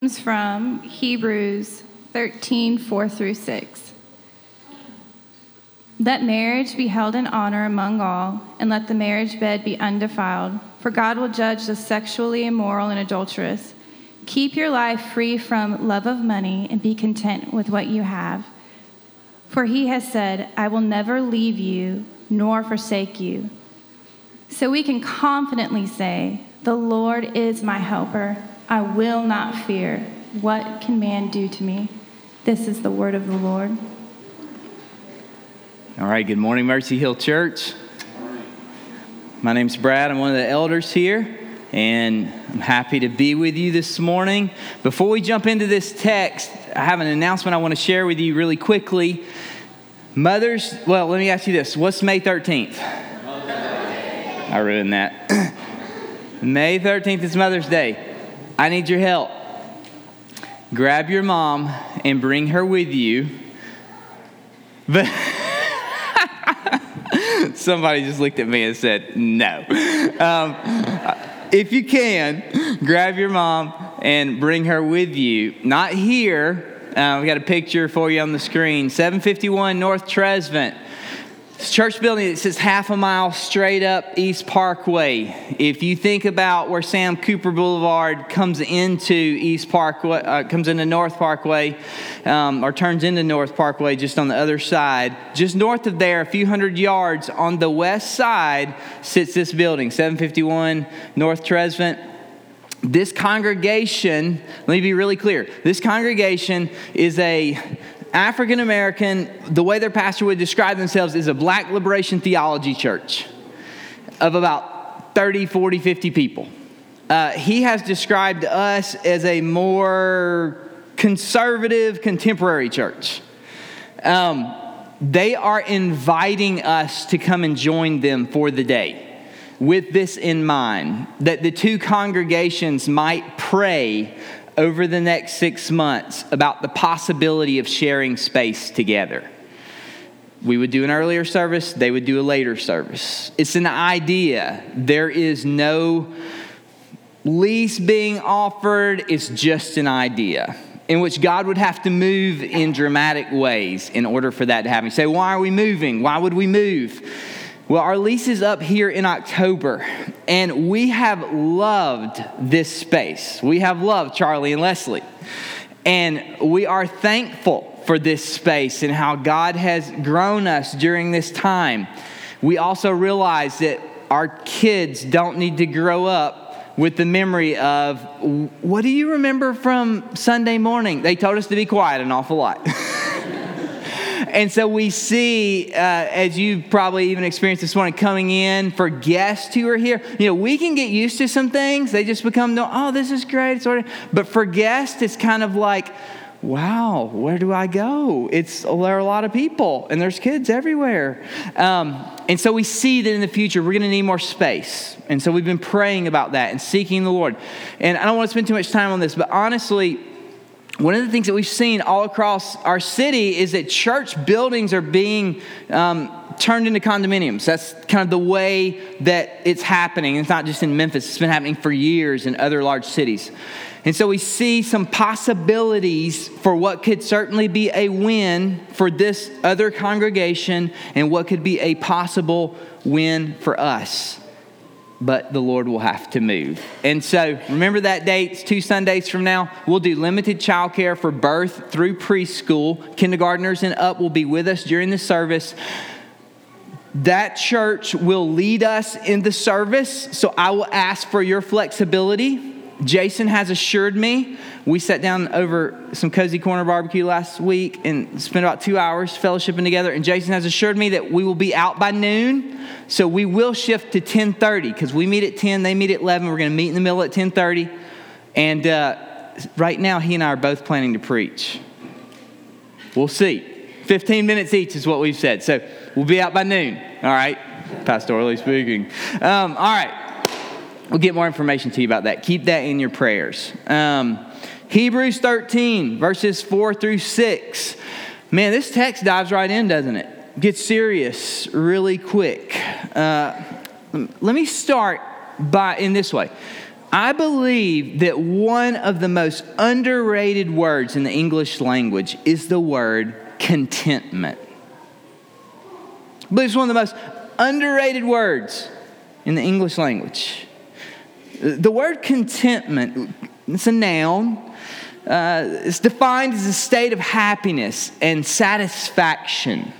comes from Hebrews 13 4 through 6. Let marriage be held in honor among all, and let the marriage bed be undefiled, for God will judge the sexually immoral and adulterous. Keep your life free from love of money and be content with what you have. For he has said, I will never leave you nor forsake you. So we can confidently say, The Lord is my helper. I will not fear. What can man do to me? This is the word of the Lord. All right, good morning, Mercy Hill Church. My name's Brad. I'm one of the elders here, and I'm happy to be with you this morning. Before we jump into this text, I have an announcement I want to share with you really quickly. Mothers, well, let me ask you this what's May 13th? I ruined that. May 13th is Mother's Day. I need your help. Grab your mom and bring her with you. But somebody just looked at me and said, no. Um, if you can, grab your mom and bring her with you. Not here. Uh, we got a picture for you on the screen. 751 North Trezevant church building that sits half a mile straight up East Parkway. If you think about where Sam Cooper Boulevard comes into East Parkway, uh, comes into North Parkway, um, or turns into North Parkway just on the other side, just north of there, a few hundred yards on the west side, sits this building, 751 North Trezevant. This congregation, let me be really clear. This congregation is a African American, the way their pastor would describe themselves is a black liberation theology church of about 30, 40, 50 people. Uh, he has described us as a more conservative, contemporary church. Um, they are inviting us to come and join them for the day with this in mind that the two congregations might pray over the next six months about the possibility of sharing space together. We would do an earlier service, they would do a later service. It's an idea. There is no lease being offered, it's just an idea in which God would have to move in dramatic ways in order for that to happen. You say, why are we moving? Why would we move? Well, our lease is up here in October, and we have loved this space. We have loved Charlie and Leslie, and we are thankful for this space and how God has grown us during this time. We also realize that our kids don't need to grow up with the memory of what do you remember from Sunday morning? They told us to be quiet an awful lot. And so we see, uh, as you probably even experienced this morning, coming in for guests who are here, you know, we can get used to some things. They just become, oh, this is great. Sort of. But for guests, it's kind of like, wow, where do I go? It's there are a lot of people, and there's kids everywhere. Um, and so we see that in the future we're going to need more space. And so we've been praying about that and seeking the Lord. And I don't want to spend too much time on this, but honestly, one of the things that we've seen all across our city is that church buildings are being um, turned into condominiums. That's kind of the way that it's happening. It's not just in Memphis, it's been happening for years in other large cities. And so we see some possibilities for what could certainly be a win for this other congregation and what could be a possible win for us but the Lord will have to move. And so remember that date, it's two Sundays from now. We'll do limited childcare for birth through preschool. Kindergartners and up will be with us during the service. That church will lead us in the service, so I will ask for your flexibility. Jason has assured me. We sat down over some cozy corner barbecue last week and spent about two hours fellowshipping together. And Jason has assured me that we will be out by noon. So we will shift to 10:30 because we meet at 10, they meet at 11. We're going to meet in the middle at 10:30. And uh, right now, he and I are both planning to preach. We'll see. 15 minutes each is what we've said. So we'll be out by noon. All right, pastorally speaking. Um, all right. We'll get more information to you about that. Keep that in your prayers. Um, Hebrews 13, verses 4 through 6. Man, this text dives right in, doesn't it? Gets serious really quick. Uh, let me start by in this way. I believe that one of the most underrated words in the English language is the word contentment. I believe it's one of the most underrated words in the English language. The word contentment, it's a noun. Uh, it's defined as a state of happiness and satisfaction.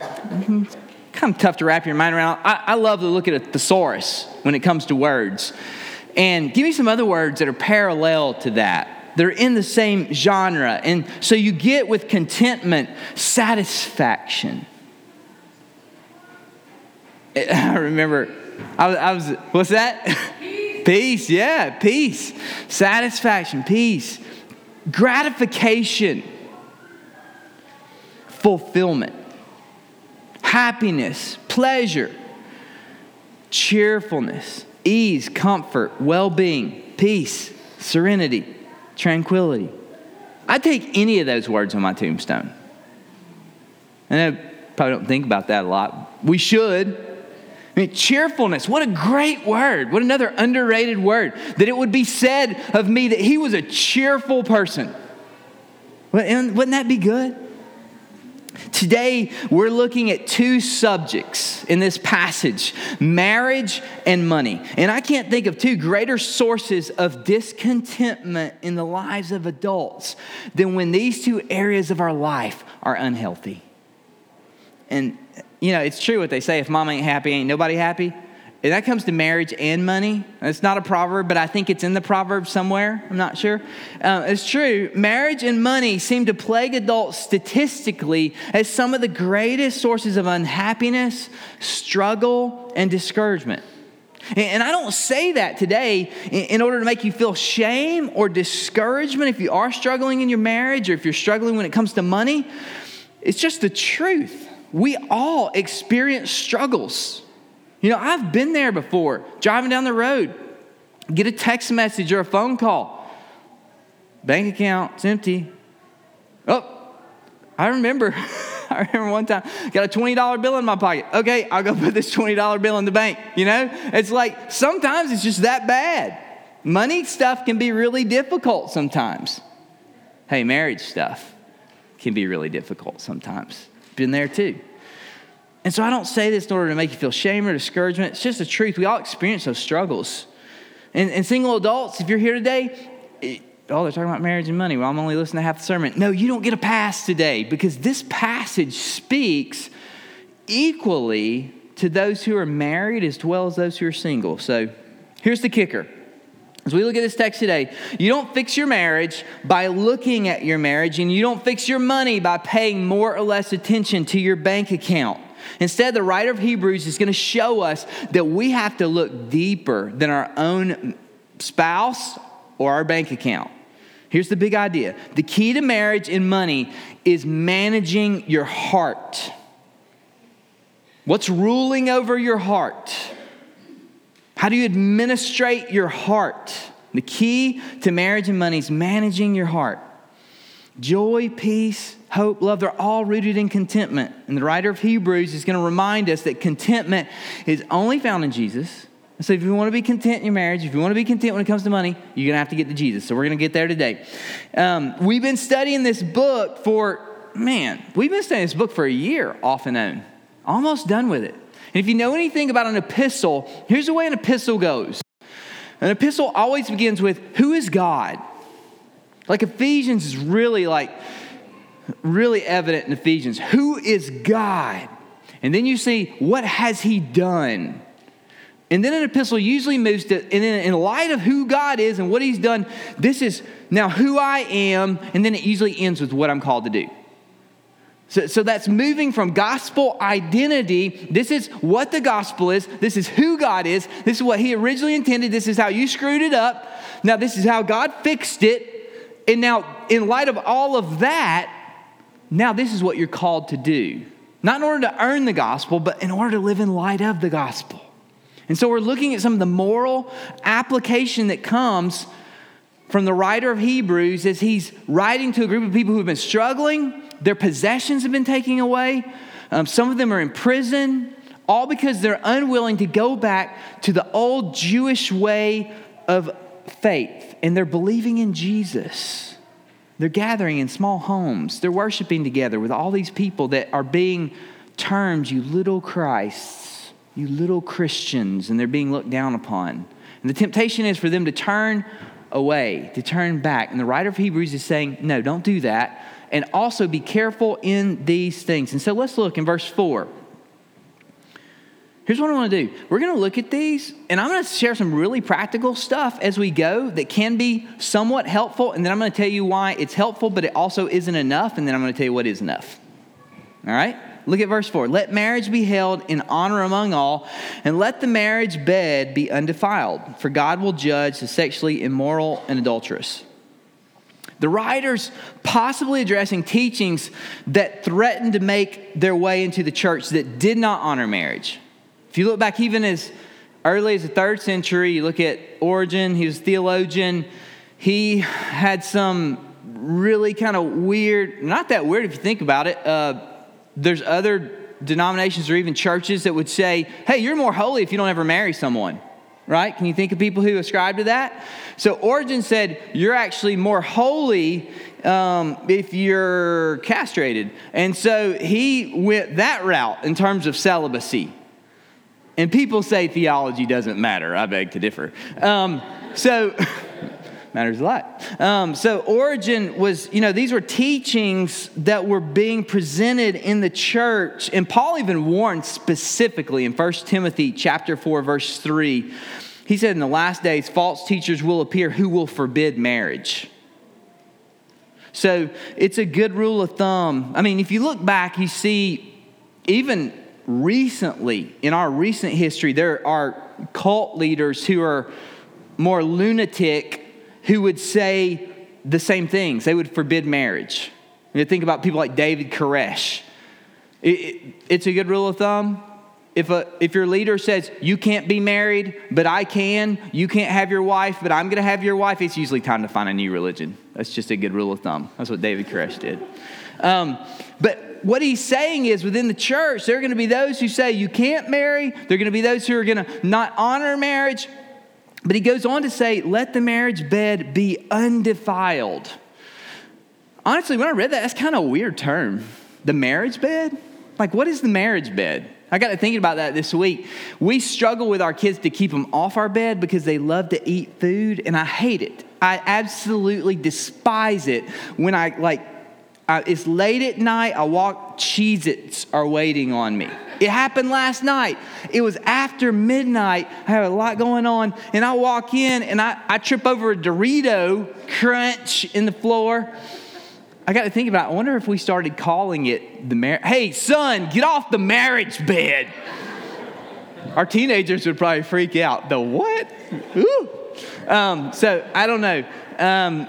Mm-hmm. Kind of tough to wrap your mind around. I, I love to look at a thesaurus when it comes to words. And give me some other words that are parallel to that. They're in the same genre. And so you get with contentment satisfaction. I remember, I was, I was what's that? Peace. yeah, peace. Satisfaction, peace. Gratification, fulfillment, happiness, pleasure, cheerfulness ease, comfort, well being, peace, serenity, tranquility. I take any of those words on my tombstone. And I probably don't think about that a lot. We should. I mean, cheerfulness, what a great word. What another underrated word. That it would be said of me that he was a cheerful person. Wouldn't that be good? Today, we're looking at two subjects in this passage marriage and money. And I can't think of two greater sources of discontentment in the lives of adults than when these two areas of our life are unhealthy. And, you know, it's true what they say if mom ain't happy, ain't nobody happy. And that comes to marriage and money. It's not a proverb, but I think it's in the proverb somewhere. I'm not sure. Uh, it's true. Marriage and money seem to plague adults statistically as some of the greatest sources of unhappiness, struggle, and discouragement. And I don't say that today in order to make you feel shame or discouragement if you are struggling in your marriage or if you're struggling when it comes to money. It's just the truth. We all experience struggles. You know, I've been there before, driving down the road, get a text message or a phone call. Bank account's empty. Oh, I remember. I remember one time, got a $20 bill in my pocket. Okay, I'll go put this $20 bill in the bank. You know, it's like sometimes it's just that bad. Money stuff can be really difficult sometimes. Hey, marriage stuff can be really difficult sometimes. Been there too. And so I don't say this in order to make you feel shame or discouragement. It's just the truth. We all experience those struggles. And, and single adults, if you're here today, it, oh, they're talking about marriage and money. Well, I'm only listening to half the sermon. No, you don't get a pass today because this passage speaks equally to those who are married as well as those who are single. So here's the kicker. As we look at this text today, you don't fix your marriage by looking at your marriage, and you don't fix your money by paying more or less attention to your bank account. Instead, the writer of Hebrews is going to show us that we have to look deeper than our own spouse or our bank account. Here's the big idea the key to marriage and money is managing your heart. What's ruling over your heart? How do you administrate your heart? The key to marriage and money is managing your heart. Joy, peace, hope, love, they're all rooted in contentment. And the writer of Hebrews is going to remind us that contentment is only found in Jesus. So if you want to be content in your marriage, if you want to be content when it comes to money, you're going to have to get to Jesus. So we're going to get there today. Um, we've been studying this book for, man, we've been studying this book for a year off and on. Almost done with it. And if you know anything about an epistle, here's the way an epistle goes. An epistle always begins with, who is God? Like Ephesians is really like, really evident in Ephesians. Who is God? And then you see, what has he done? And then an epistle usually moves to, and then in light of who God is and what he's done, this is now who I am, and then it usually ends with what I'm called to do. So, so that's moving from gospel identity. This is what the gospel is. This is who God is. This is what he originally intended. This is how you screwed it up. Now, this is how God fixed it. And now, in light of all of that, now this is what you're called to do. Not in order to earn the gospel, but in order to live in light of the gospel. And so we're looking at some of the moral application that comes from the writer of Hebrews as he's writing to a group of people who have been struggling. Their possessions have been taken away. Um, some of them are in prison, all because they're unwilling to go back to the old Jewish way of faith and they're believing in Jesus. They're gathering in small homes. They're worshiping together with all these people that are being termed you little Christs, you little Christians, and they're being looked down upon. And the temptation is for them to turn away, to turn back. And the writer of Hebrews is saying, no, don't do that. And also be careful in these things. And so let's look in verse 4. Here's what I want to do. We're going to look at these, and I'm going to share some really practical stuff as we go that can be somewhat helpful. And then I'm going to tell you why it's helpful, but it also isn't enough. And then I'm going to tell you what is enough. All right? Look at verse 4. Let marriage be held in honor among all, and let the marriage bed be undefiled, for God will judge the sexually immoral and adulterous. The writer's possibly addressing teachings that threatened to make their way into the church that did not honor marriage. If you look back even as early as the third century, you look at Origen, he was a theologian. He had some really kind of weird, not that weird if you think about it. Uh, there's other denominations or even churches that would say, hey, you're more holy if you don't ever marry someone right? Can you think of people who ascribe to that? So Origen said, You're actually more holy um, if you're castrated. And so he went that route in terms of celibacy. And people say theology doesn't matter. I beg to differ. Um, so, matters a lot. Um, so, Origen was, you know, these were teachings that were being presented in the church. And Paul even warned specifically in 1 Timothy chapter 4, verse 3. He said, In the last days, false teachers will appear who will forbid marriage. So, it's a good rule of thumb. I mean, if you look back, you see even recently, in our recent history, there are cult leaders who are more lunatic who would say the same things. They would forbid marriage. You think about people like David Koresh. It, it, it's a good rule of thumb. If, a, if your leader says, you can't be married, but I can, you can't have your wife, but I'm going to have your wife, it's usually time to find a new religion. That's just a good rule of thumb. That's what David Koresh did. Um, but what he's saying is within the church, there are going to be those who say you can't marry, there are going to be those who are going to not honor marriage. But he goes on to say, let the marriage bed be undefiled. Honestly, when I read that, that's kind of a weird term. The marriage bed? Like, what is the marriage bed? I got to thinking about that this week. We struggle with our kids to keep them off our bed because they love to eat food, and I hate it. I absolutely despise it when I like uh, it's late at night. I walk, Cheez Its are waiting on me. It happened last night. It was after midnight. I have a lot going on. And I walk in and I, I trip over a Dorito crunch in the floor. I got to think about it. I wonder if we started calling it the marriage. Hey, son, get off the marriage bed. Our teenagers would probably freak out. The what? Ooh. Um, so I don't know. Um,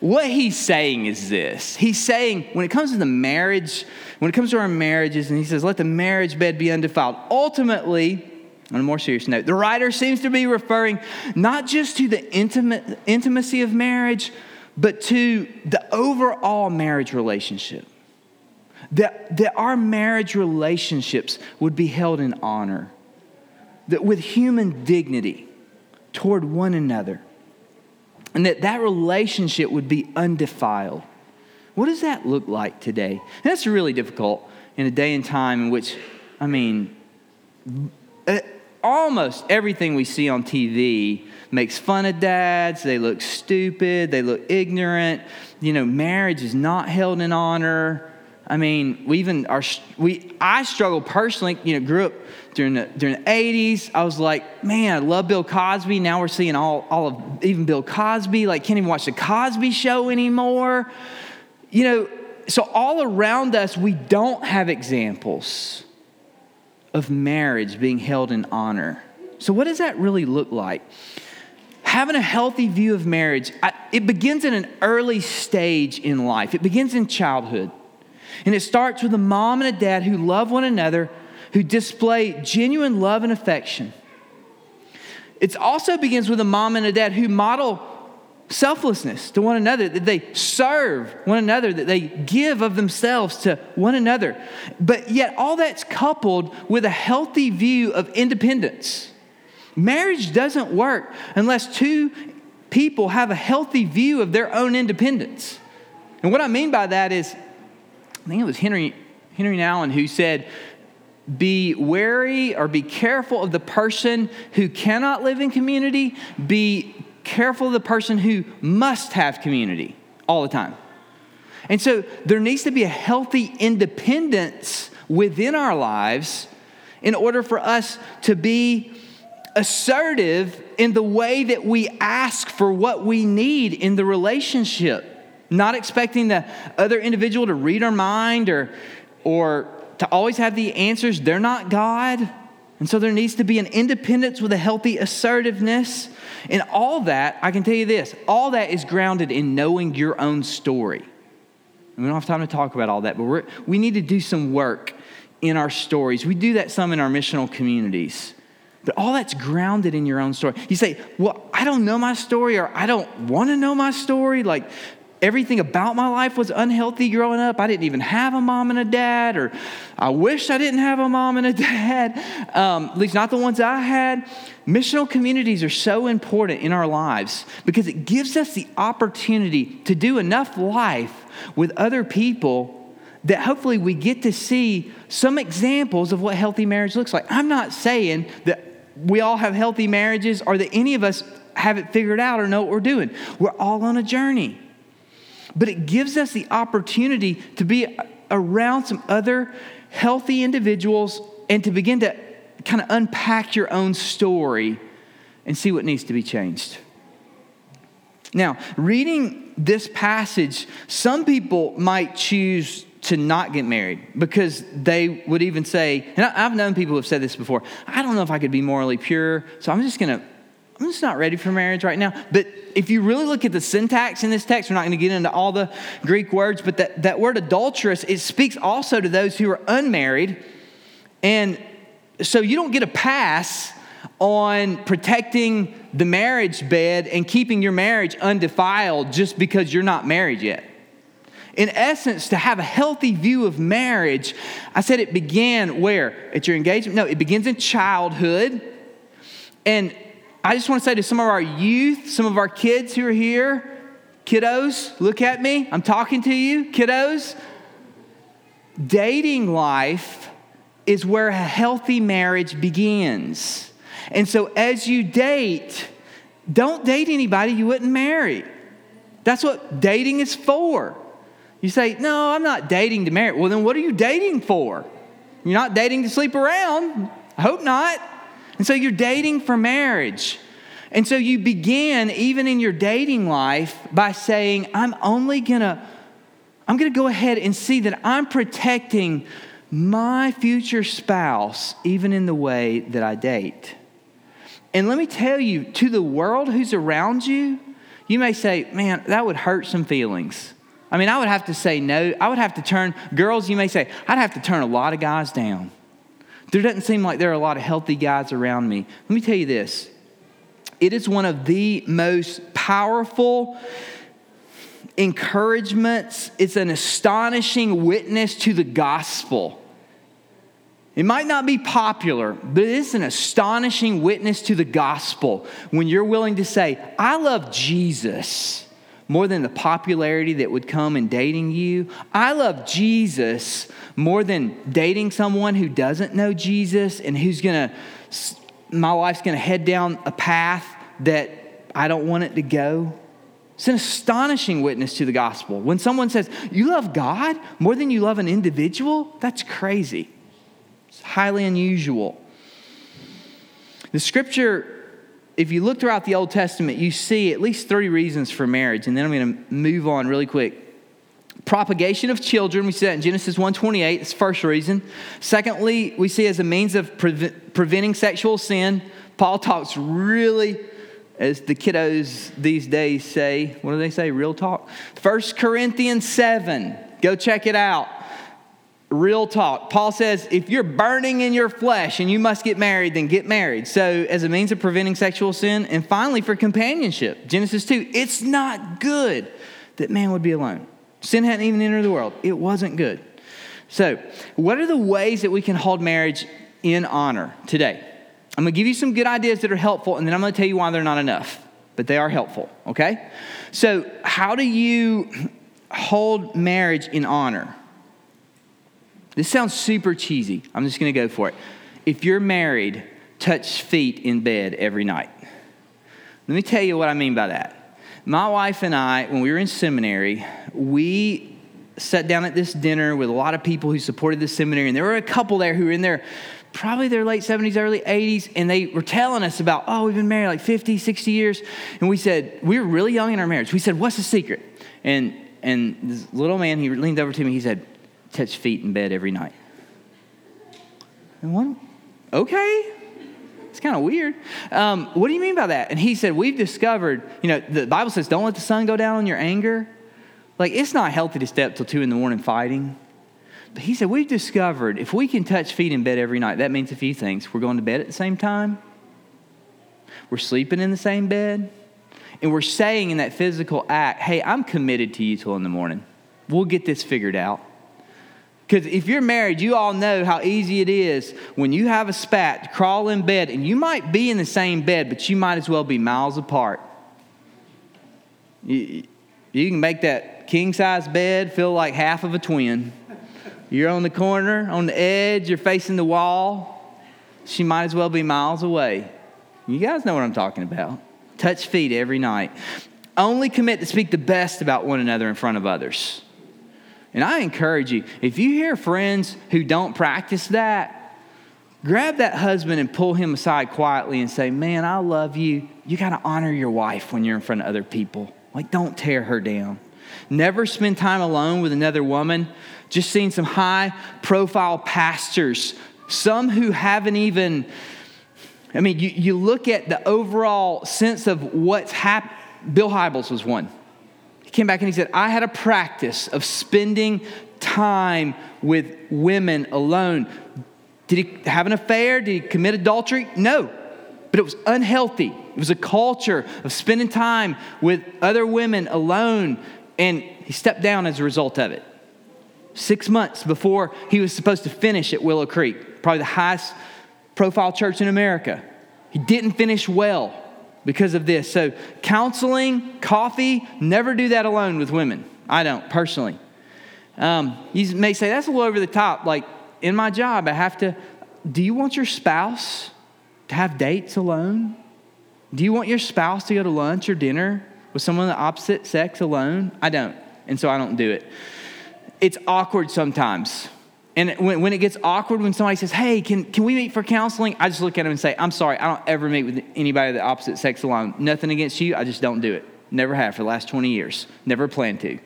what he's saying is this He's saying, when it comes to the marriage, when it comes to our marriages, and he says, let the marriage bed be undefiled, ultimately, on a more serious note, the writer seems to be referring not just to the intimate, intimacy of marriage, but to the overall marriage relationship. That, that our marriage relationships would be held in honor, that with human dignity toward one another and that that relationship would be undefiled. What does that look like today? And that's really difficult in a day and time in which, I mean, uh, almost everything we see on TV makes fun of dads. They look stupid. They look ignorant. You know, marriage is not held in honor. I mean, we even are, we, I struggle personally, you know, grew up during the, during the 80s. I was like, man, I love Bill Cosby. Now we're seeing all, all of even Bill Cosby. Like, can't even watch the Cosby show anymore. You know, so all around us, we don't have examples of marriage being held in honor. So, what does that really look like? Having a healthy view of marriage, it begins in an early stage in life. It begins in childhood. And it starts with a mom and a dad who love one another, who display genuine love and affection. It also begins with a mom and a dad who model selflessness to one another, that they serve one another, that they give of themselves to one another. But yet, all that's coupled with a healthy view of independence Marriage doesn't work unless two people have a healthy view of their own independence. And what I mean by that is, I think it was Henry, Henry Allen who said, be wary or be careful of the person who cannot live in community. Be careful of the person who must have community all the time. And so there needs to be a healthy independence within our lives in order for us to be assertive in the way that we ask for what we need in the relationship, not expecting the other individual to read our mind or, or to always have the answers. They're not God. And so there needs to be an independence with a healthy assertiveness. And all that, I can tell you this, all that is grounded in knowing your own story. And we don't have time to talk about all that, but we we need to do some work in our stories. We do that some in our missional communities. But all that's grounded in your own story. You say, Well, I don't know my story, or I don't want to know my story. Like, everything about my life was unhealthy growing up. I didn't even have a mom and a dad, or I wish I didn't have a mom and a dad, um, at least not the ones I had. Missional communities are so important in our lives because it gives us the opportunity to do enough life with other people that hopefully we get to see some examples of what healthy marriage looks like. I'm not saying that we all have healthy marriages or that any of us have it figured out or know what we're doing. We're all on a journey. But it gives us the opportunity to be around some other healthy individuals and to begin to kind of unpack your own story and see what needs to be changed. Now, reading this passage, some people might choose to not get married because they would even say, and I've known people who have said this before, I don't know if I could be morally pure, so I'm just gonna, I'm just not ready for marriage right now. But if you really look at the syntax in this text, we're not gonna get into all the Greek words, but that, that word adulterous, it speaks also to those who are unmarried. And so you don't get a pass on protecting the marriage bed and keeping your marriage undefiled just because you're not married yet in essence, to have a healthy view of marriage, I said it began where? At your engagement? No, it begins in childhood. And I just want to say to some of our youth, some of our kids who are here, kiddos, look at me. I'm talking to you, kiddos. Dating life is where a healthy marriage begins. And so as you date, don't date anybody you wouldn't marry. That's what dating is for. You say, No, I'm not dating to marry. Well, then what are you dating for? You're not dating to sleep around. I hope not. And so you're dating for marriage. And so you begin, even in your dating life, by saying, I'm only gonna, I'm gonna go ahead and see that I'm protecting my future spouse, even in the way that I date. And let me tell you, to the world who's around you, you may say, man, that would hurt some feelings. I mean, I would have to say no. I would have to turn, girls, you may say, I'd have to turn a lot of guys down. There doesn't seem like there are a lot of healthy guys around me. Let me tell you this it is one of the most powerful encouragements, it's an astonishing witness to the gospel. It might not be popular, but it's an astonishing witness to the gospel when you're willing to say, I love Jesus more than the popularity that would come in dating you. I love Jesus more than dating someone who doesn't know Jesus and who's gonna, my life's gonna head down a path that I don't want it to go. It's an astonishing witness to the gospel. When someone says, You love God more than you love an individual, that's crazy. It's highly unusual. The scripture if you look throughout the Old Testament, you see at least three reasons for marriage, and then I'm going to move on really quick. Propagation of children, we see that in Genesis 1:28. That's the first reason. Secondly, we see as a means of pre- preventing sexual sin. Paul talks really, as the kiddos these days say, what do they say? Real talk. 1 Corinthians 7. Go check it out real talk. Paul says, if you're burning in your flesh and you must get married, then get married. So, as a means of preventing sexual sin. And finally, for companionship, Genesis 2, it's not good that man would be alone. Sin hadn't even entered the world, it wasn't good. So, what are the ways that we can hold marriage in honor today? I'm to give you some good ideas that are helpful, and then I'm to tell you why they're not enough, but they are helpful, okay? So, how do you hold marriage in honor? This sounds super cheesy. I'm just going to go for it. If you're married, touch feet in bed every night. Let me tell you what I mean by that. My wife and I, when we were in seminary, we sat down at this dinner with a lot of people who supported the seminary, and there were a couple there who were in their probably their late 70s, early 80s, and they were telling us about, oh, we've been married like 50, 60 years. And we said, we were really young in our marriage. We said, what's the secret? And, and this little man, he leaned over to me, he said, touch feet in bed every night. And what? Okay. It's kind of weird. Um, what do you mean by that? And he said, We've discovered, you know, the Bible says, don't let the sun go down on your anger. Like, it's not healthy to step till two in the morning fighting. But he said, We've discovered if we can touch feet in bed every night, that means a few things. We're going to bed at the same time, we're sleeping in the same bed, and we're saying in that physical act, Hey, I'm committed to you till in the morning. We'll get this figured out. Because if you're married, you all know how easy it is when you have a spat to crawl in bed, and you might be in the same bed, but you might as well be miles apart. You, you can make that king size bed feel like half of a twin. You're on the corner, on the edge, you're facing the wall. She might as well be miles away. You guys know what I'm talking about. Touch feet every night. Only commit to speak the best about one another in front of others. And I encourage you, if you hear friends who don't practice that, grab that husband and pull him aside quietly and say, Man, I love you. You got to honor your wife when you're in front of other people. Like, don't tear her down. Never spend time alone with another woman. Just seen some high profile pastors, some who haven't even, I mean, you, you look at the overall sense of what's happened. Bill Hybels was one. He came back and he said, I had a practice of spending time with women alone. Did he have an affair? Did he commit adultery? No, but it was unhealthy. It was a culture of spending time with other women alone, and he stepped down as a result of it. Six months before he was supposed to finish at Willow Creek, probably the highest profile church in America, he didn't finish well because of this. So, counseling, coffee, never do that alone with women. I don't personally. Um, you may say that's a little over the top. Like in my job, I have to. Do you want your spouse to have dates alone? Do you want your spouse to go to lunch or dinner with someone of the opposite sex alone? I don't. And so I don't do it. It's awkward sometimes. And when, when it gets awkward, when somebody says, Hey, can, can we meet for counseling? I just look at them and say, I'm sorry, I don't ever meet with anybody of the opposite sex alone. Nothing against you, I just don't do it. Never have for the last 20 years. Never plan to.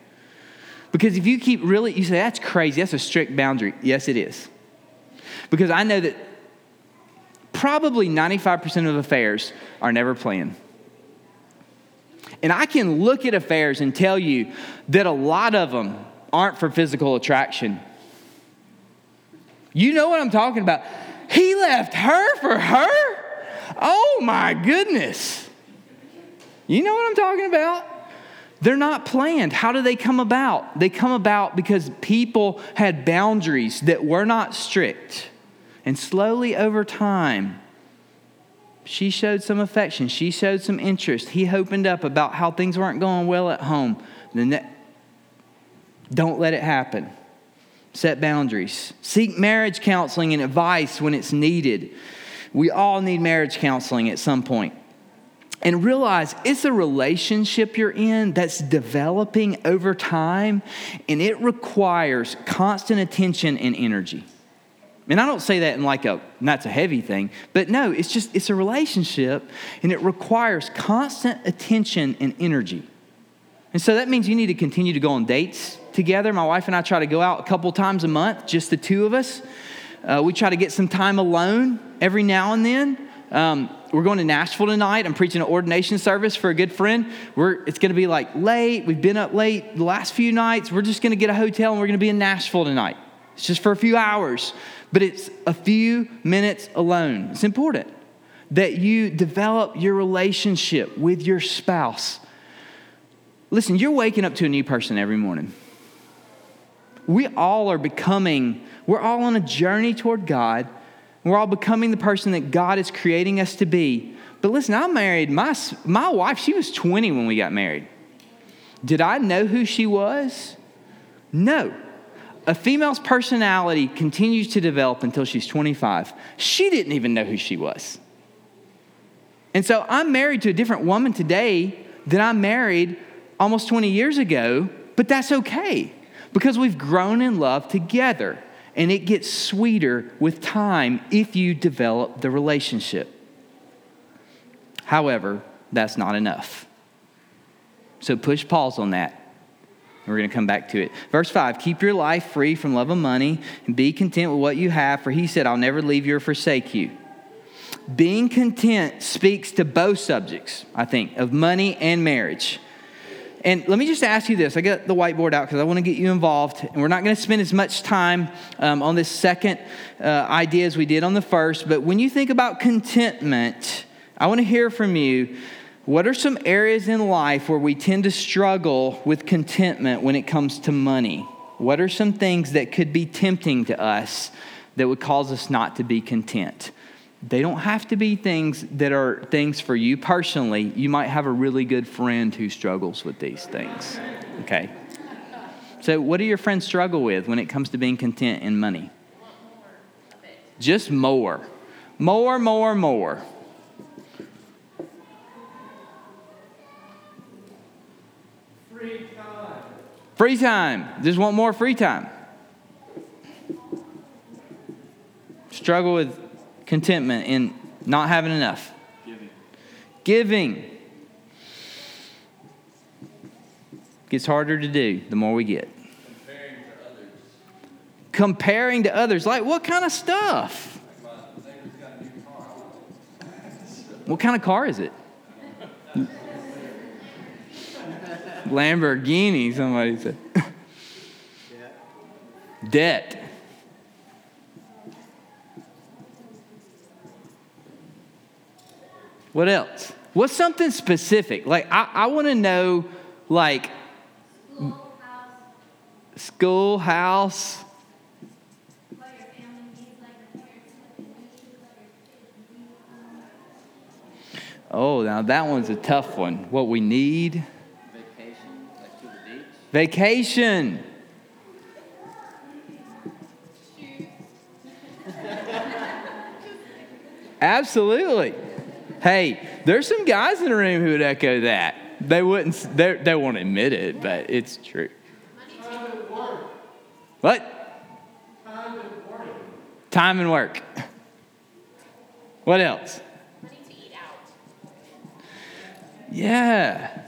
Because if you keep really, you say, That's crazy, that's a strict boundary. Yes, it is. Because I know that probably 95% of affairs are never planned. And I can look at affairs and tell you that a lot of them aren't for physical attraction you know what I'm talking about. He left her for her? Oh my goodness. You know what I'm talking about? They're not planned. How do they come about? They come about because people had boundaries that were not strict. And slowly over time, she showed some affection. She showed some interest. He opened up about how things weren't going well at home. Then don't let it happen. Set boundaries. Seek marriage counseling and advice when it's needed. We all need marriage counseling at some point. And realize it's a relationship you're in that's developing over time, and it requires constant attention and energy. And I don't say that in like a that's a heavy thing, but no, it's just it's a relationship and it requires constant attention and energy. And so that means you need to continue to go on dates together. My wife and I try to go out a couple times a month, just the two of us. Uh, we try to get some time alone every now and then. Um, we're going to Nashville tonight. I'm preaching an ordination service for a good friend. We're, it's going to be like late. We've been up late the last few nights. We're just going to get a hotel and we're going to be in Nashville tonight. It's just for a few hours, but it's a few minutes alone. It's important that you develop your relationship with your spouse. Listen, you're waking up to a new person every morning we all are becoming, we're all on a journey toward God We're all becoming the person that God is creating us to be. But listen, I'm married my, my wife, she was 20 when we got married. Did I know who she was? No. A female's personality continues to develop until she's 25. She didn't even know who she was. And so I'm married to a different woman today than I married almost 20 years ago, but that's okay because we've grown in love together. And it gets sweeter with time if you develop the relationship. However, that's not enough. So push pause on that. We're going to come back to it. Verse 5 Keep your life free from love of money and be content with what you have, for he said, I'll never leave you or forsake you. Being content speaks to both subjects, I think, of money and marriage. And let me just ask you this. I got the whiteboard out because I want to get you involved. And we're not going to spend as much time um, on this second uh, idea as we did on the first. But when you think about contentment, I want to hear from you. What are some areas in life where we tend to struggle with contentment when it comes to money? What are some things that could be tempting to us that would cause us not to be content? They don't have to be things that are things for you personally. You might have a really good friend who struggles with these things. Okay? So, what do your friends struggle with when it comes to being content in money? Just more. More, more, more. Free time. Free time. Just want more free time. Struggle with contentment in not having enough. Giving. Giving. Gets harder to do the more we get. Comparing to others. Comparing to others. Like what kind of stuff? What kind of car is it? Lamborghini, somebody said. Debt. What else? What's something specific? Like, I, I want to know, like, schoolhouse. Oh, now that one's a tough one. What we need? Vacation. Like to the beach. Vacation. Absolutely. Hey, there's some guys in the room who would echo that. They wouldn't, they, won't admit it, but it's true. What? Time and work. Time and work. What else? Yeah.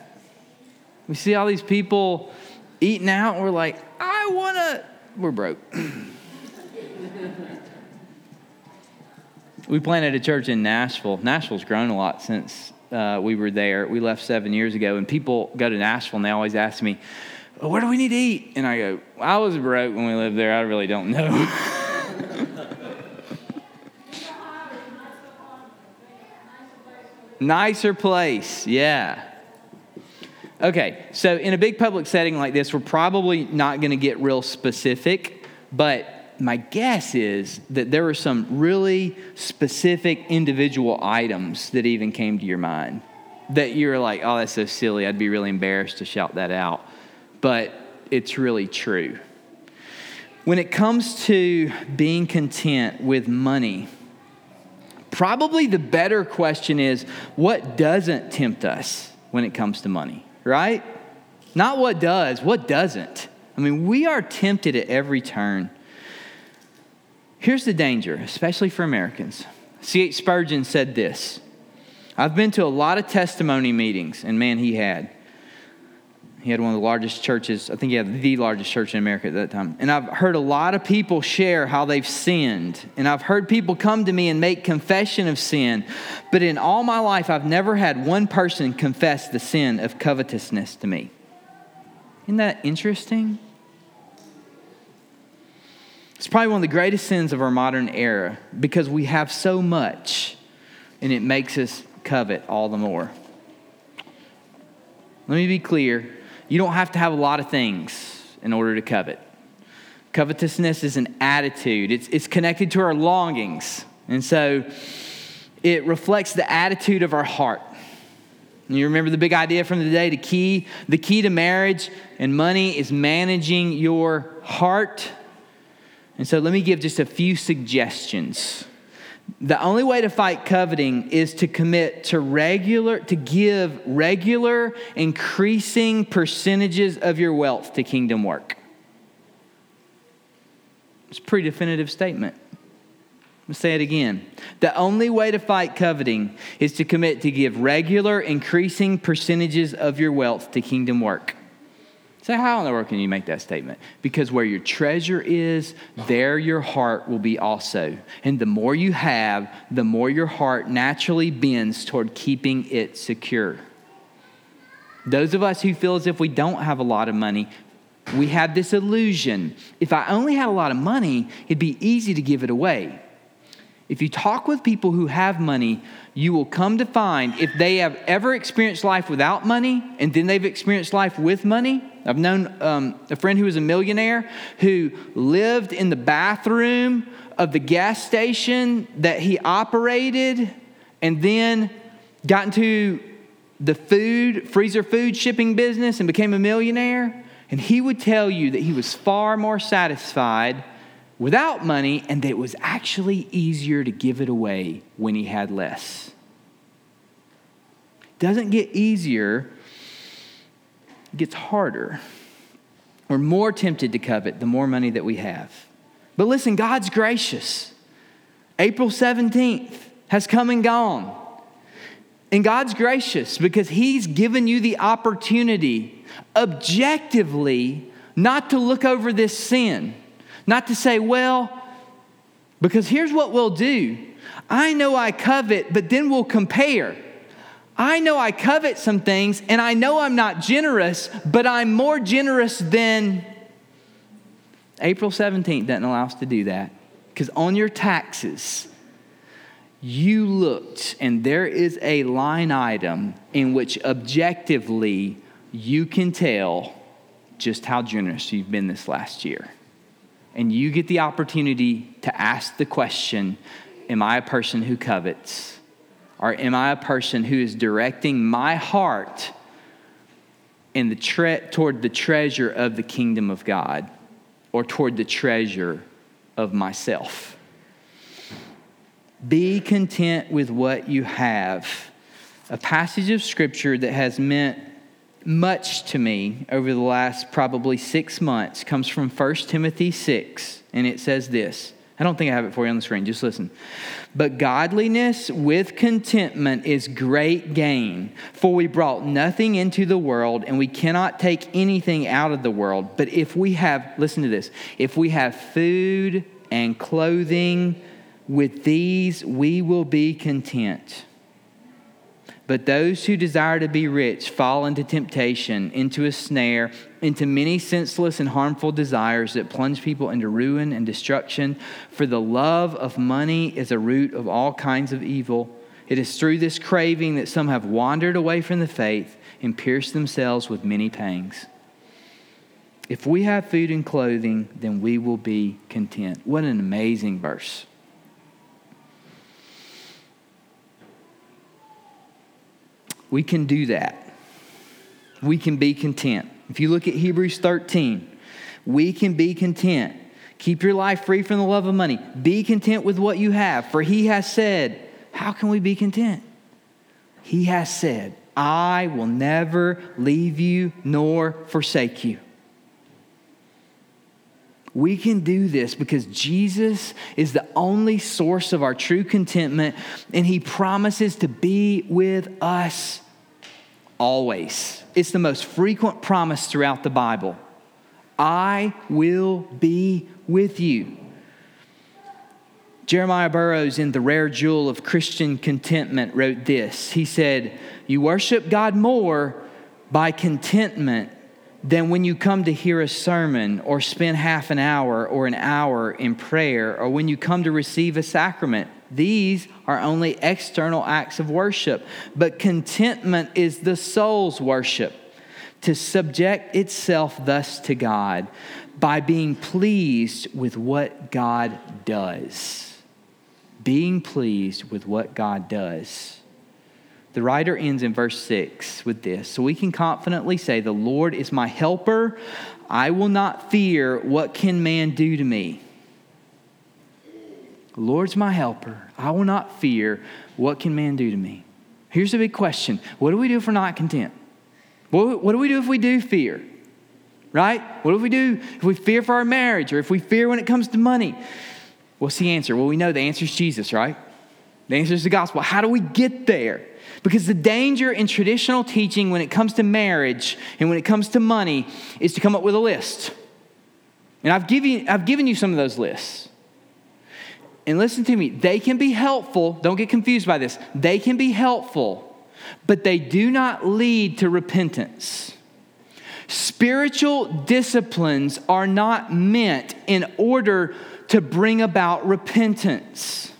We see all these people eating out, and we're like, I want to. We're broke. we planted a church in Nashville. Nashville's grown a lot since uh, we were there. We left seven years ago, and people go to Nashville and they always ask me, well, "Where do we need to eat?" And I go, "I was broke when we lived there. I really don't know." Nicer place, yeah. Okay, so in a big public setting like this, we're probably not going to get real specific, but my guess is that there were some really specific individual items that even came to your mind that you're like, oh, that's so silly. I'd be really embarrassed to shout that out. But it's really true. When it comes to being content with money, probably the better question is what doesn't tempt us when it comes to money, right? Not what does, what doesn't. I mean, we are tempted at every turn. Here's the danger, especially for Americans. C.H. Spurgeon said this I've been to a lot of testimony meetings, and man, he had. He had one of the largest churches, I think he had the largest church in America at that time. And I've heard a lot of people share how they've sinned. And I've heard people come to me and make confession of sin. But in all my life, I've never had one person confess the sin of covetousness to me. Isn't that interesting? It's probably one of the greatest sins of our modern era because we have so much and it makes us covet all the more. Let me be clear you don't have to have a lot of things in order to covet. Covetousness is an attitude, it's, it's connected to our longings. And so it reflects the attitude of our heart. And you remember the big idea from the day the key, the key to marriage and money is managing your heart. And so let me give just a few suggestions. The only way to fight coveting is to commit to regular, to give regular, increasing percentages of your wealth to kingdom work. It's a pretty definitive statement. Let's say it again. The only way to fight coveting is to commit to give regular, increasing percentages of your wealth to kingdom work. So, how in the world can you make that statement? Because where your treasure is, there your heart will be also. And the more you have, the more your heart naturally bends toward keeping it secure. Those of us who feel as if we don't have a lot of money, we have this illusion. If I only had a lot of money, it'd be easy to give it away. If you talk with people who have money, you will come to find if they have ever experienced life without money and then they've experienced life with money. I've known um, a friend who was a millionaire who lived in the bathroom of the gas station that he operated and then got into the food, freezer food shipping business and became a millionaire. And he would tell you that he was far more satisfied without money and that it was actually easier to give it away when he had less. Doesn't get easier, gets harder. We're more tempted to covet the more money that we have. But listen, God's gracious. April 17th has come and gone. And God's gracious because He's given you the opportunity objectively not to look over this sin not to say, well, because here's what we'll do I know I covet, but then we'll compare. I know I covet some things, and I know I'm not generous, but I'm more generous than. April 17th doesn't allow us to do that. Because on your taxes, you looked, and there is a line item in which objectively you can tell just how generous you've been this last year and you get the opportunity to ask the question Am I a person who covets? Or am I a person who is directing my heart in the tre- toward the treasure of the kingdom of God or toward the treasure of myself? Be content with what you have. A passage of scripture that has meant much to me over the last probably six months comes from 1 Timothy 6, and it says this. I don't think I have it for you on the screen, just listen. But godliness with contentment is great gain, for we brought nothing into the world, and we cannot take anything out of the world. But if we have, listen to this, if we have food and clothing, with these we will be content. But those who desire to be rich fall into temptation, into a snare, into many senseless and harmful desires that plunge people into ruin and destruction. For the love of money is a root of all kinds of evil. It is through this craving that some have wandered away from the faith and pierced themselves with many pangs. If we have food and clothing, then we will be content. What an amazing verse. We can do that. We can be content. If you look at Hebrews 13, we can be content. Keep your life free from the love of money. Be content with what you have, for he has said, How can we be content? He has said, I will never leave you nor forsake you. We can do this because Jesus is the only source of our true contentment, and He promises to be with us always. It's the most frequent promise throughout the Bible. I will be with you. Jeremiah Burroughs, in The Rare Jewel of Christian Contentment, wrote this. He said, You worship God more by contentment than when you come to hear a sermon or spend half an hour or an hour in prayer or when you come to receive a sacrament. These are only external acts of worship, but contentment is the soul's worship to subject itself thus to God by being pleased with what God does. being pleased with what God does. The writer ends in verse 6 with this So we can confidently say, The Lord is my helper. I will not fear. What can man do to me? The Lord's my helper. I will not fear. What can man do to me? Here's a big question What do we do if we're not content? What do we do if we do fear? Right? What do we do if we fear for our marriage or if we fear when it comes to money? What's the answer? Well, we know the answer is Jesus, right? The answer is the gospel. How do we get there? Because the danger in traditional teaching when it comes to marriage and when it comes to money is to come up with a list. And I've given, I've given you some of those lists. And listen to me, they can be helpful. Don't get confused by this. They can be helpful, but they do not lead to repentance. Spiritual disciplines are not meant in order to bring about repentance.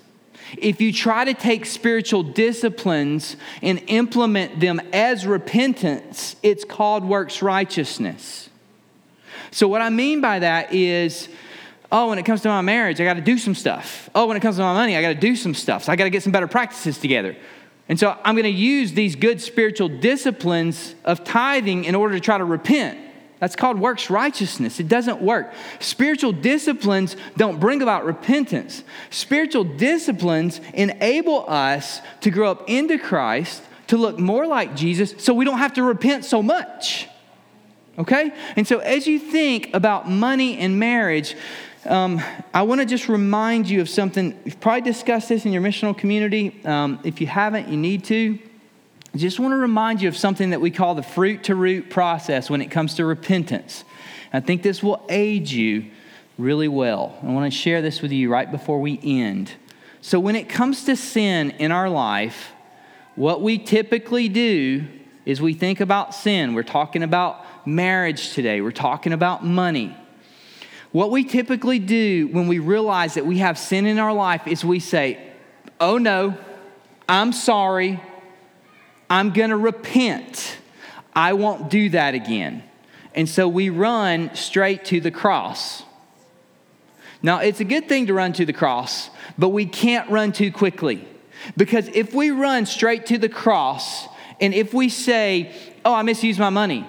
If you try to take spiritual disciplines and implement them as repentance, it's called works righteousness. So, what I mean by that is, oh, when it comes to my marriage, I got to do some stuff. Oh, when it comes to my money, I got to do some stuff. So, I got to get some better practices together. And so, I'm going to use these good spiritual disciplines of tithing in order to try to repent. That's called works righteousness. It doesn't work. Spiritual disciplines don't bring about repentance. Spiritual disciplines enable us to grow up into Christ, to look more like Jesus, so we don't have to repent so much. Okay? And so as you think about money and marriage, um, I want to just remind you of something. You've probably discussed this in your missional community. Um, if you haven't, you need to. Just want to remind you of something that we call the fruit to root process when it comes to repentance. I think this will aid you really well. I want to share this with you right before we end. So, when it comes to sin in our life, what we typically do is we think about sin. We're talking about marriage today, we're talking about money. What we typically do when we realize that we have sin in our life is we say, Oh no, I'm sorry, I'm going to repent. I won't do that again. And so we run straight to the cross. Now, it's a good thing to run to the cross, but we can't run too quickly. Because if we run straight to the cross, and if we say, Oh, I misused my money,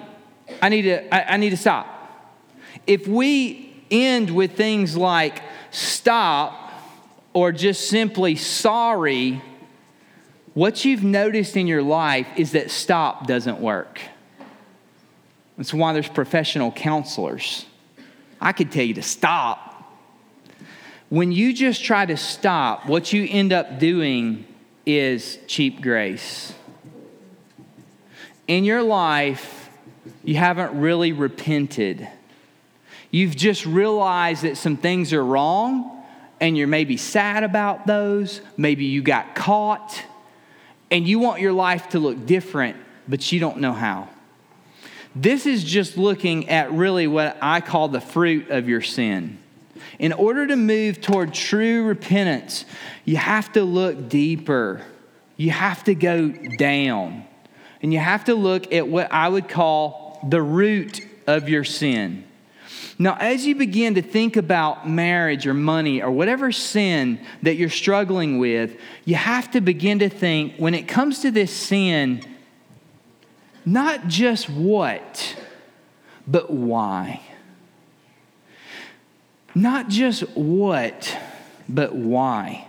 I need to, I, I need to stop. If we end with things like stop or just simply sorry, what you've noticed in your life is that stop doesn't work. That's why there's professional counselors. I could tell you to stop. When you just try to stop, what you end up doing is cheap grace. In your life, you haven't really repented. You've just realized that some things are wrong, and you're maybe sad about those. Maybe you got caught and you want your life to look different, but you don't know how. This is just looking at really what I call the fruit of your sin. In order to move toward true repentance, you have to look deeper. You have to go down. And you have to look at what I would call the root of your sin. Now, as you begin to think about marriage or money or whatever sin that you're struggling with, you have to begin to think when it comes to this sin, not just what, but why. Not just what, but why.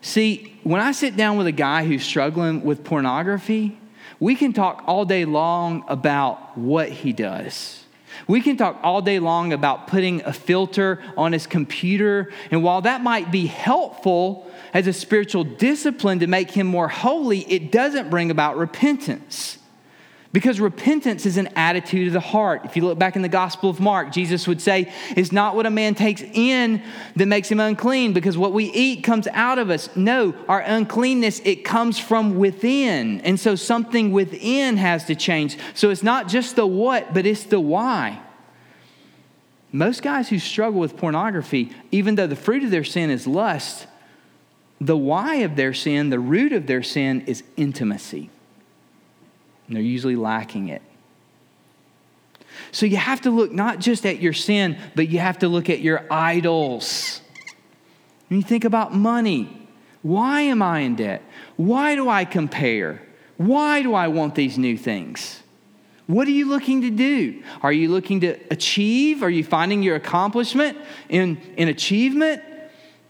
See, when I sit down with a guy who's struggling with pornography, we can talk all day long about what he does. We can talk all day long about putting a filter on his computer, and while that might be helpful as a spiritual discipline to make him more holy, it doesn't bring about repentance. Because repentance is an attitude of the heart. If you look back in the Gospel of Mark, Jesus would say, It's not what a man takes in that makes him unclean, because what we eat comes out of us. No, our uncleanness, it comes from within. And so something within has to change. So it's not just the what, but it's the why. Most guys who struggle with pornography, even though the fruit of their sin is lust, the why of their sin, the root of their sin is intimacy. And they're usually lacking it. So you have to look not just at your sin, but you have to look at your idols. When you think about money, Why am I in debt? Why do I compare? Why do I want these new things? What are you looking to do? Are you looking to achieve? Are you finding your accomplishment in, in achievement?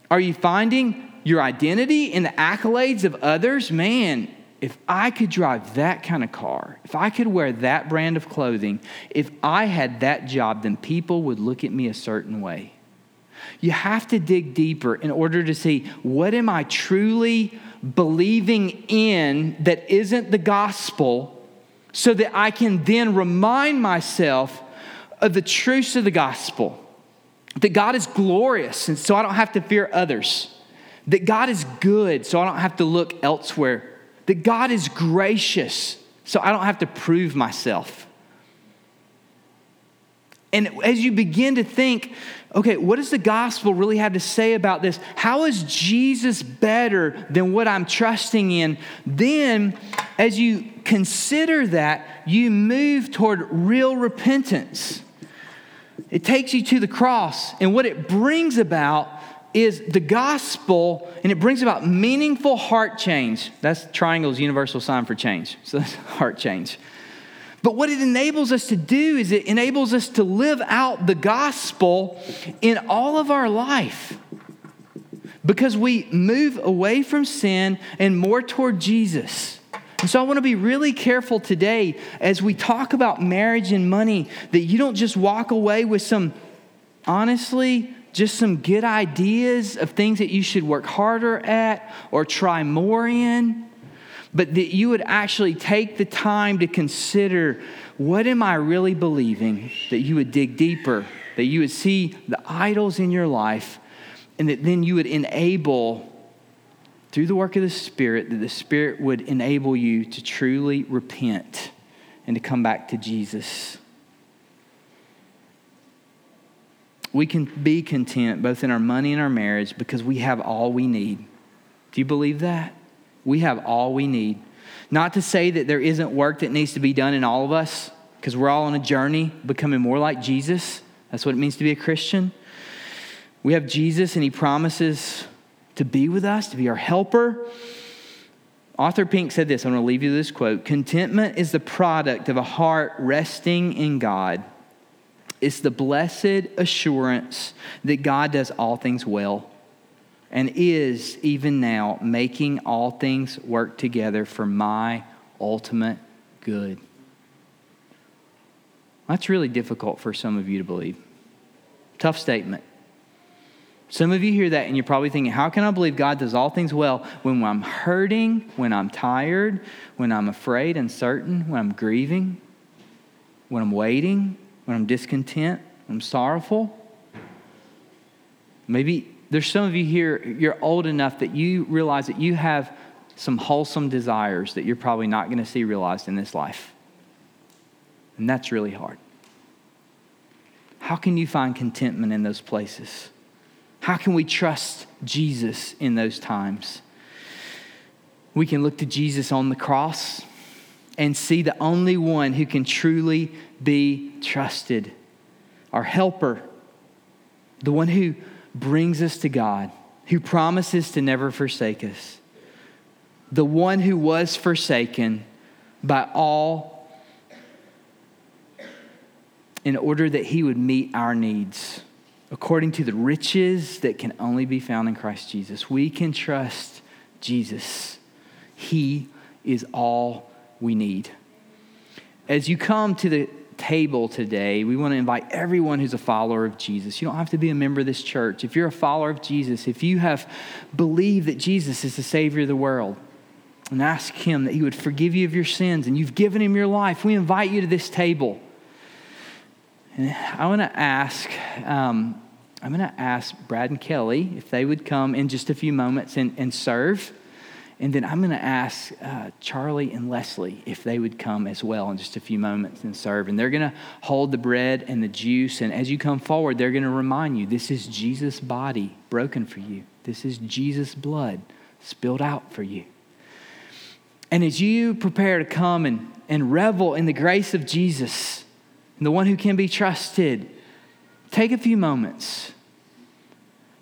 Are you finding your identity in the accolades of others? Man, if I could drive that kind of car, if I could wear that brand of clothing, if I had that job, then people would look at me a certain way. You have to dig deeper in order to see what am I truly believing in that isn't the gospel so that I can then remind myself of the truths of the gospel. That God is glorious, and so I don't have to fear others. That God is good, so I don't have to look elsewhere. That God is gracious, so I don't have to prove myself. And as you begin to think, okay, what does the gospel really have to say about this? How is Jesus better than what I'm trusting in? Then, as you consider that, you move toward real repentance. It takes you to the cross, and what it brings about is the gospel, and it brings about meaningful heart change. That's triangle's universal sign for change. So that's heart change. But what it enables us to do is it enables us to live out the gospel in all of our life. Because we move away from sin and more toward Jesus. And so I want to be really careful today as we talk about marriage and money that you don't just walk away with some, honestly, just some good ideas of things that you should work harder at or try more in but that you would actually take the time to consider what am I really believing, that you would dig deeper, that you would see the idols in your life, and that then you would enable, through the work of the Spirit, that the Spirit would enable you to truly repent and to come back to Jesus. We can be content both in our money and our marriage because we have all we need. Do you believe that? We have all we need. Not to say that there isn't work that needs to be done in all of us, because we're all on a journey becoming more like Jesus. That's what it means to be a Christian. We have Jesus, and He promises to be with us, to be our helper. Arthur Pink said this I'm going to leave you this quote Contentment is the product of a heart resting in God. It's the blessed assurance that God does all things well and is even now making all things work together for my ultimate good. That's really difficult for some of you to believe. Tough statement. Some of you hear that and you're probably thinking, how can I believe God does all things well when I'm hurting, when I'm tired, when I'm afraid, uncertain, when I'm grieving, when I'm waiting, when I'm discontent, when I'm sorrowful? Maybe there's some of you here, you're old enough that you realize that you have some wholesome desires that you're probably not going to see realized in this life. And that's really hard. How can you find contentment in those places? How can we trust Jesus in those times? We can look to Jesus on the cross and see the only one who can truly be trusted our helper, the one who brings us to God, who promises to never forsake us, the one who was forsaken by all in order that he would meet our needs according to the riches that can only be found in Christ Jesus. We can trust Jesus. He is all we need. As you come to the table today, we want to invite everyone who's a follower of Jesus. You don't have to be a member of this church. If you're a follower of Jesus, if you have believed that Jesus is the Savior of the world, and ask Him that He would forgive you of your sins and you've given Him your life, we invite you to this table. And I want to ask, um, I'm going to ask Brad and Kelly if they would come in just a few moments and, and serve. And then I'm going to ask uh, Charlie and Leslie if they would come as well in just a few moments and serve. And they're going to hold the bread and the juice. And as you come forward, they're going to remind you this is Jesus' body broken for you, this is Jesus' blood spilled out for you. And as you prepare to come and, and revel in the grace of Jesus and the one who can be trusted, take a few moments.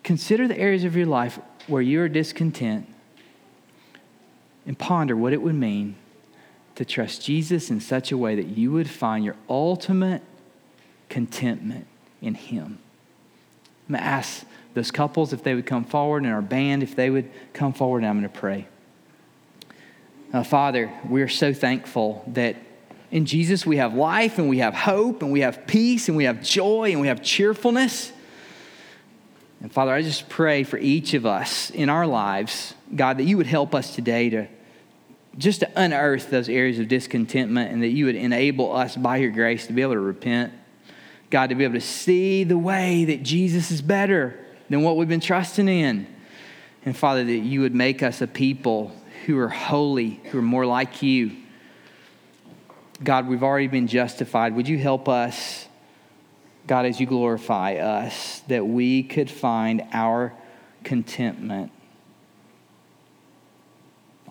Consider the areas of your life where you are discontent and ponder what it would mean to trust Jesus in such a way that you would find your ultimate contentment in Him. I'm going to ask those couples if they would come forward and our band if they would come forward, and I'm going to pray. Uh, Father, we are so thankful that in Jesus we have life and we have hope and we have peace and we have joy and we have cheerfulness. And Father, I just pray for each of us in our lives, God, that you would help us today to just to unearth those areas of discontentment and that you would enable us by your grace to be able to repent. God, to be able to see the way that Jesus is better than what we've been trusting in. And Father, that you would make us a people who are holy, who are more like you. God, we've already been justified. Would you help us, God, as you glorify us, that we could find our contentment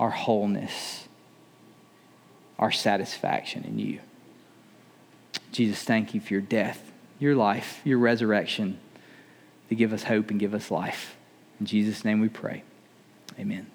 our wholeness, our satisfaction in you. Jesus, thank you for your death, your life, your resurrection to give us hope and give us life. In Jesus' name we pray. Amen.